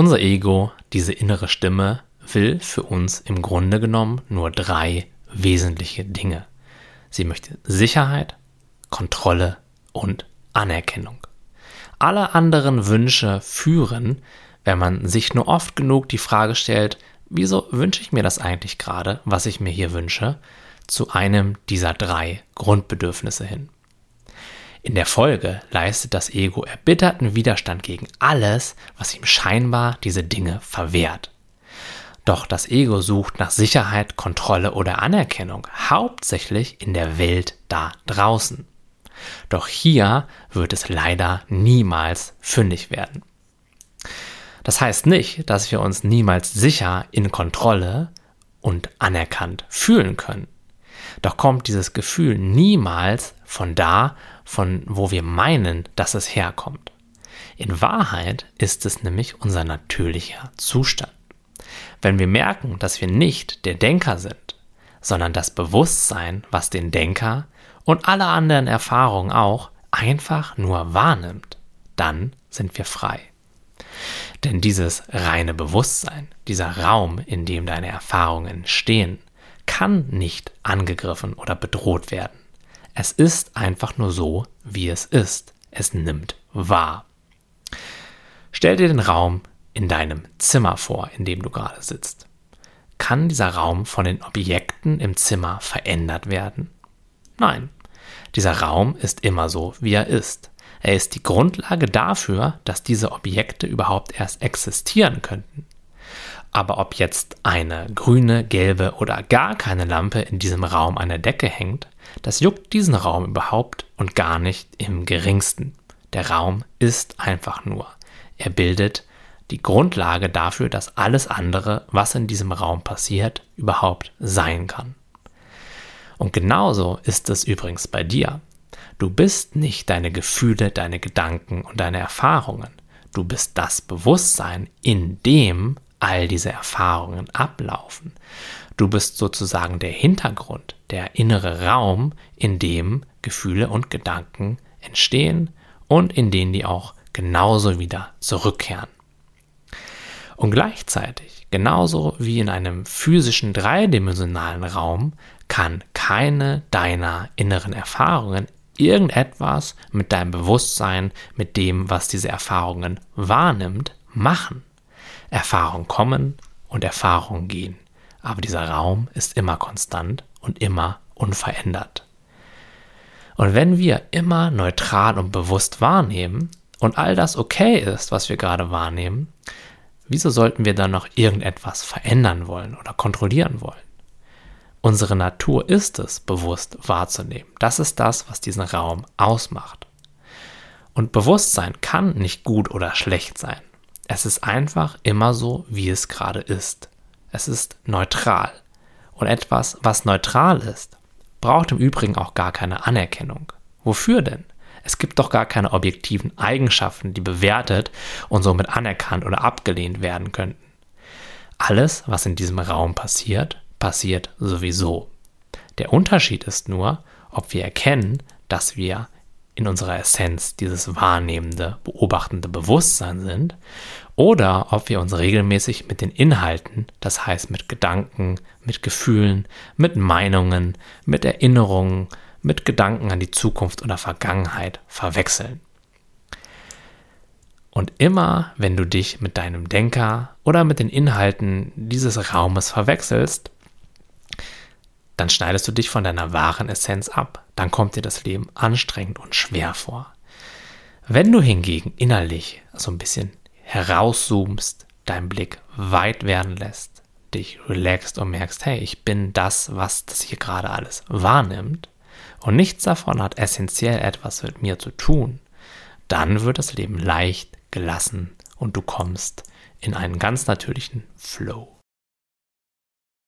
Unser Ego, diese innere Stimme, will für uns im Grunde genommen nur drei wesentliche Dinge. Sie möchte Sicherheit, Kontrolle und Anerkennung. Alle anderen Wünsche führen, wenn man sich nur oft genug die Frage stellt, wieso wünsche ich mir das eigentlich gerade, was ich mir hier wünsche, zu einem dieser drei Grundbedürfnisse hin. In der Folge leistet das Ego erbitterten Widerstand gegen alles, was ihm scheinbar diese Dinge verwehrt. Doch das Ego sucht nach Sicherheit, Kontrolle oder Anerkennung hauptsächlich in der Welt da draußen. Doch hier wird es leider niemals fündig werden. Das heißt nicht, dass wir uns niemals sicher in Kontrolle und anerkannt fühlen können. Doch kommt dieses Gefühl niemals von da, von wo wir meinen, dass es herkommt. In Wahrheit ist es nämlich unser natürlicher Zustand. Wenn wir merken, dass wir nicht der Denker sind, sondern das Bewusstsein, was den Denker und alle anderen Erfahrungen auch einfach nur wahrnimmt, dann sind wir frei. Denn dieses reine Bewusstsein, dieser Raum, in dem deine Erfahrungen entstehen, kann nicht angegriffen oder bedroht werden. Es ist einfach nur so, wie es ist. Es nimmt wahr. Stell dir den Raum in deinem Zimmer vor, in dem du gerade sitzt. Kann dieser Raum von den Objekten im Zimmer verändert werden? Nein, dieser Raum ist immer so, wie er ist. Er ist die Grundlage dafür, dass diese Objekte überhaupt erst existieren könnten. Aber ob jetzt eine grüne, gelbe oder gar keine Lampe in diesem Raum an der Decke hängt, das juckt diesen Raum überhaupt und gar nicht im geringsten. Der Raum ist einfach nur. Er bildet die Grundlage dafür, dass alles andere, was in diesem Raum passiert, überhaupt sein kann. Und genauso ist es übrigens bei dir. Du bist nicht deine Gefühle, deine Gedanken und deine Erfahrungen. Du bist das Bewusstsein, in dem all diese Erfahrungen ablaufen. Du bist sozusagen der Hintergrund, der innere Raum, in dem Gefühle und Gedanken entstehen und in den die auch genauso wieder zurückkehren. Und gleichzeitig, genauso wie in einem physischen dreidimensionalen Raum, kann keine deiner inneren Erfahrungen irgendetwas mit deinem Bewusstsein, mit dem, was diese Erfahrungen wahrnimmt, machen. Erfahrungen kommen und Erfahrungen gehen, aber dieser Raum ist immer konstant und immer unverändert. Und wenn wir immer neutral und bewusst wahrnehmen und all das okay ist, was wir gerade wahrnehmen, wieso sollten wir dann noch irgendetwas verändern wollen oder kontrollieren wollen? Unsere Natur ist es, bewusst wahrzunehmen. Das ist das, was diesen Raum ausmacht. Und Bewusstsein kann nicht gut oder schlecht sein. Es ist einfach immer so, wie es gerade ist. Es ist neutral. Und etwas, was neutral ist, braucht im Übrigen auch gar keine Anerkennung. Wofür denn? Es gibt doch gar keine objektiven Eigenschaften, die bewertet und somit anerkannt oder abgelehnt werden könnten. Alles, was in diesem Raum passiert, passiert sowieso. Der Unterschied ist nur, ob wir erkennen, dass wir in unserer Essenz dieses wahrnehmende, beobachtende Bewusstsein sind oder ob wir uns regelmäßig mit den Inhalten, das heißt mit Gedanken, mit Gefühlen, mit Meinungen, mit Erinnerungen, mit Gedanken an die Zukunft oder Vergangenheit verwechseln. Und immer, wenn du dich mit deinem Denker oder mit den Inhalten dieses Raumes verwechselst, dann schneidest du dich von deiner wahren Essenz ab. Dann kommt dir das Leben anstrengend und schwer vor. Wenn du hingegen innerlich so ein bisschen herauszoomst, deinen Blick weit werden lässt, dich relaxst und merkst, hey, ich bin das, was das hier gerade alles wahrnimmt und nichts davon hat essentiell etwas mit mir zu tun, dann wird das Leben leicht, gelassen und du kommst in einen ganz natürlichen Flow.